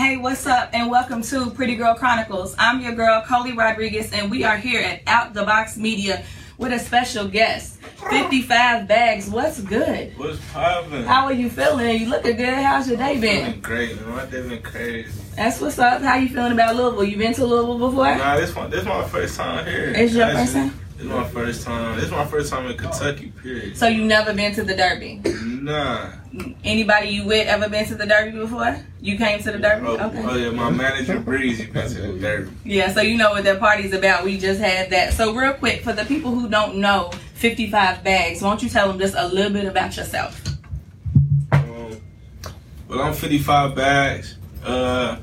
Hey, what's up? And welcome to Pretty Girl Chronicles. I'm your girl, Coley Rodriguez, and we are here at Out the Box Media with a special guest. 55 bags. What's good? What's poppin'? How are you feeling? You looking good? How's your day been? Feeling great, man. My day been crazy. That's what's up. How you feeling about Louisville? You been to Louisville before? Nah, this one, this my first time here. It's your Actually, first time? This my first time. This my first time in Kentucky. Period. So you never been to the Derby? Nah. Anybody you with ever been to the Derby before? You came to the Derby? Oh, Okay. oh yeah, my manager Breezy been to the derby. Yeah, so you know what that party's about. We just had that. So real quick, for the people who don't know 55 bags, won't you tell them just a little bit about yourself? Um, well, I'm 55 bags. Uh,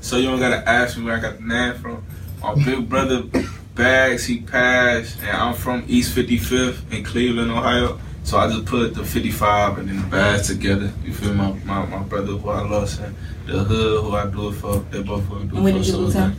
so you don't gotta ask me where I got the name from. My big brother Bags, he passed, and I'm from East 55th in Cleveland, Ohio. So I just put the 55 and then the bags together. You feel my my, my brother who I lost and the hood who I do it for. They both who I do it When for. did you So lose him?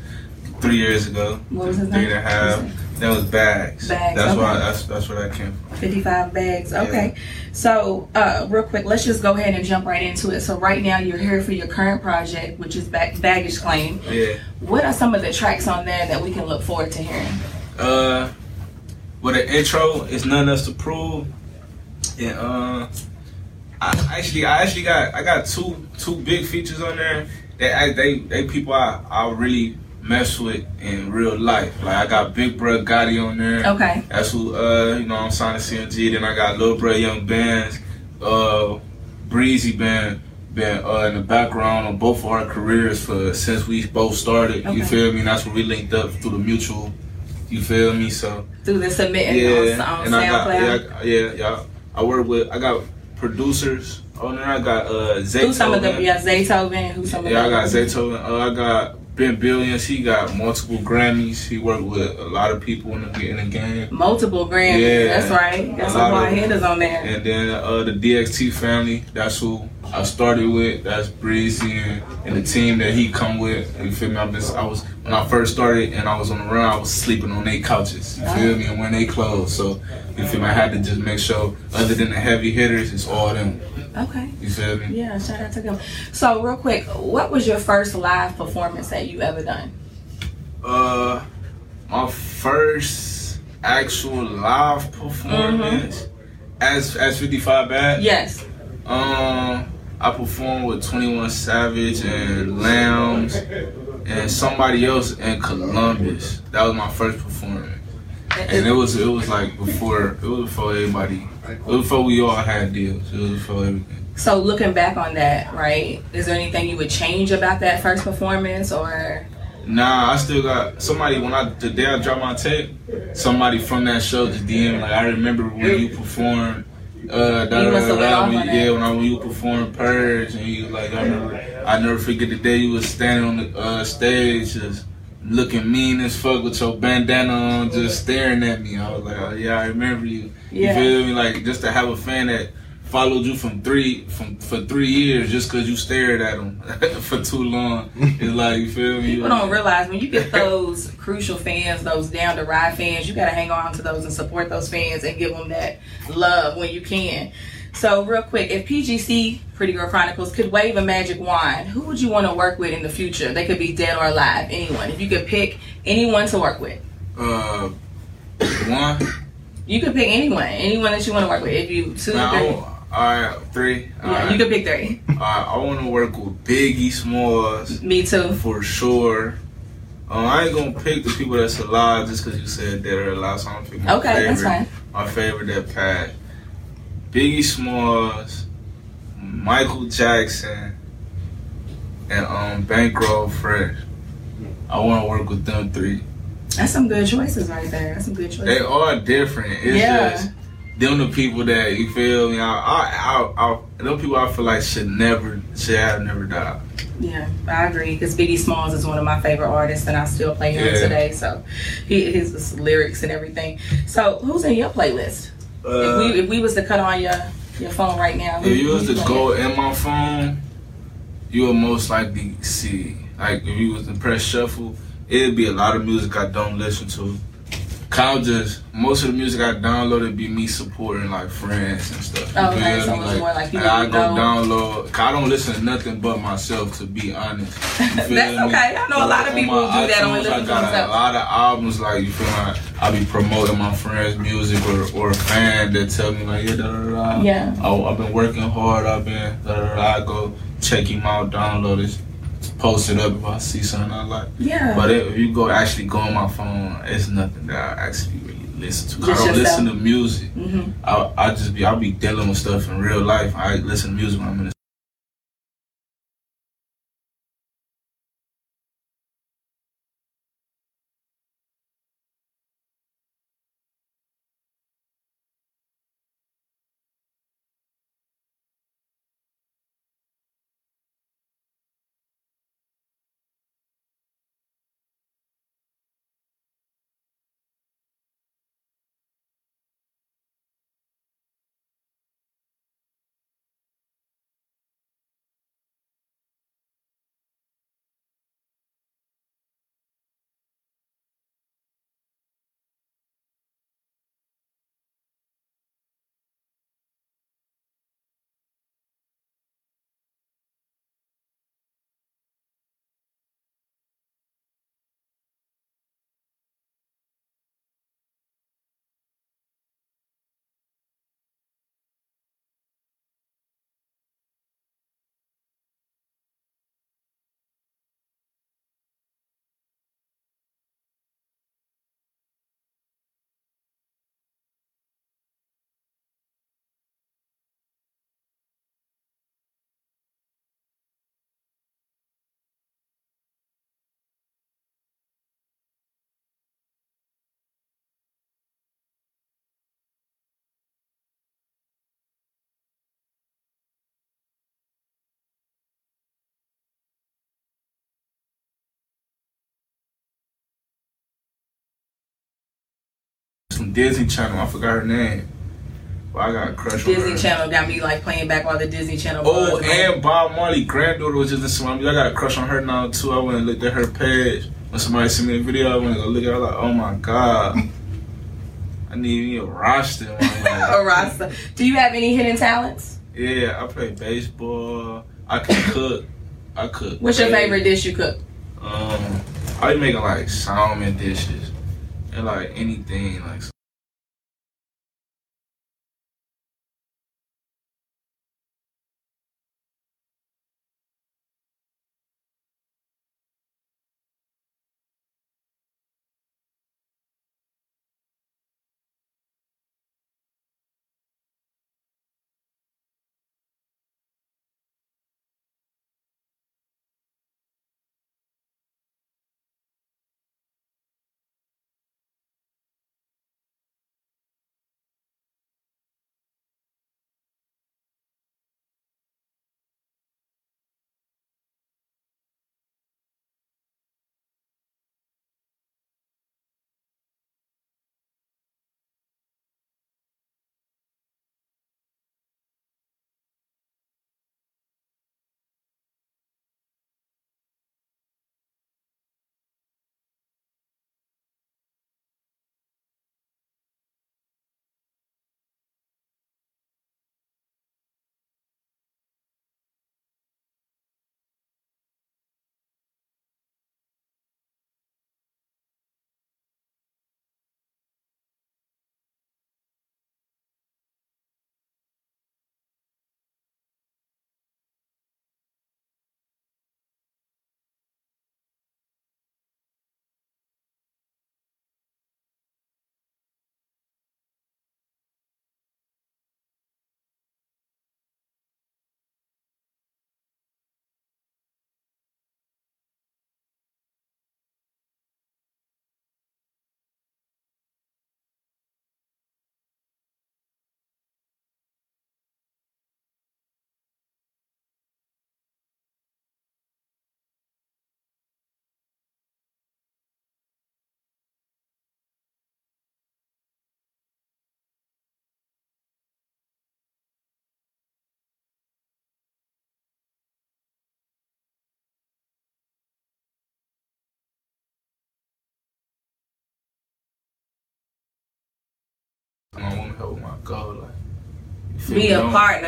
Three years ago. What was his Three name? and a half. That was bags. Bags, That's okay. why. That's that's where that came from. 55 bags. Yeah. Okay. So, uh, real quick, let's just go ahead and jump right into it. So, right now, you're here for your current project, which is Bag- Baggage Claim. Yeah. What are some of the tracks on there that we can look forward to hearing? Uh, with the intro, it's nothing else to prove. And uh, I actually, I actually got, I got two, two big features on there. That I, they, they people I, I really mess with in real life. Like I got Big Bro Gotti on there. Okay. That's who, uh, you know, I'm signed to CMG. Then I got Lil Bro Young Bands, uh, Breezy Band, been uh, in the background on both of our careers for since we both started. Okay. You feel me? That's when we linked up through the mutual. You feel me? So Through the submitting yeah, on, on and I got yeah, yeah, yeah. I work with. I got producers on there. I got uh Who's some of them? Zaytoven. Yeah, Zaytoven. Who's some of Yeah, I them? got Zaytoven. Uh, I got Ben Billions. He got multiple Grammys. He worked with a lot of people in the in the game. Multiple Grammys. Yeah. That's right. Some lot hard of- hitters on there. And then uh, the DXT family. That's who I started with. That's Breezy and, and the team that he come with. You feel me? I was, I was when I first started and I was on the run. I was sleeping on their couches. You feel me? And when they closed, so you feel me? I had to just make sure, other than the heavy hitters, it's all them. Okay. You feel me? Yeah, shout out to them. So, real quick, what was your first live performance that you ever done? Uh, my first actual live performance as as 55 bad. Yes. Um, I performed with 21 Savage and Lambs and somebody else in Columbus. That was my first performance, and it was it was like before it was before everybody. It was before we all had deals. It was before everything. So, looking back on that, right, is there anything you would change about that first performance or? Nah, I still got somebody when I the day I dropped my tape. Somebody from that show just DM like I remember when you performed. Uh, da, You da, da, da, when, that. yeah, when I when you performed Purge and you like I remember I never forget the day you was standing on the uh, stage just looking mean as fuck with your bandana on, just staring at me. I was like, oh, yeah, I remember you. Yeah. You feel me? Like just to have a fan that followed you from three from for three years just because you stared at them for too long. It's like you feel me? People don't realize when you get those crucial fans, those down to ride fans, you gotta hang on to those and support those fans and give them that love when you can. So, real quick, if PGC Pretty Girl Chronicles could wave a magic wand, who would you want to work with in the future? They could be dead or alive, anyone. If you could pick anyone to work with, Uh, one. you could pick anyone, anyone that you want to work with. If you two, three, all right, three. All yeah, right. you can pick three. All right, I want to work with Biggie Smalls Me too. for sure. Um, I ain't gonna pick the people that's alive just because you said dead or alive. So I'm gonna pick my Okay, favorite. that's fine. My favorite that passed. Biggie Smalls, Michael Jackson, and um Bankroll Fresh. I want to work with them three. That's some good choices right there. That's some good choices. They are different. It's Yeah. just them the people that you feel me. I, I, I, I, them people I feel like should never, should have never died. Yeah, I agree. Because Biggie Smalls is one of my favorite artists, and I still play him Yeah. today. So, he, his, lyrics and everything. So, who's in your playlist? if Uh, we if we was to cut on your your phone right now, if you was to go in my phone, you would most likely see. Like if you was to press shuffle, it'd be a lot of music I don't listen to. I'm just most of the music I downloaded be me supporting like friends and stuff. Oh, okay, so it's more like I go know. download. Cause I don't listen to nothing but myself to be honest. That's me? okay. I know a lot of people do that, iTunes, listen I got a lot of albums like you feel like I be promoting my friends' music or or a fan that tell me like yeah da da da. Yeah. Oh, I've been working hard. I've been da da da. I go check him out, download it, post it up if I see something I like. Yeah. But if you go actually go on my phone, it's nothing that I actually really listen to. I don't yourself. listen to music. hmm I I just be I'll be dealing with stuff in real life. I listen to music when I'm in some Disney Channel. I forgot her name. But I got a crush on Disney her. Channel got me like playing back all the Disney Channel. Oh, and Bob Marley granddaughter was just listening to. I got a crush on her now too. I went and looked at her page. When somebody sent me a video, I went to go look at her. I was like, oh my god. I need me a roster. Oh, Rasta. Do you have any hidden talents? Yeah, I play baseball. I can cook. I cook. What's your favorite dish you cook? Um, I be making like salmon dishes and like anything like go. Like, Be a partner.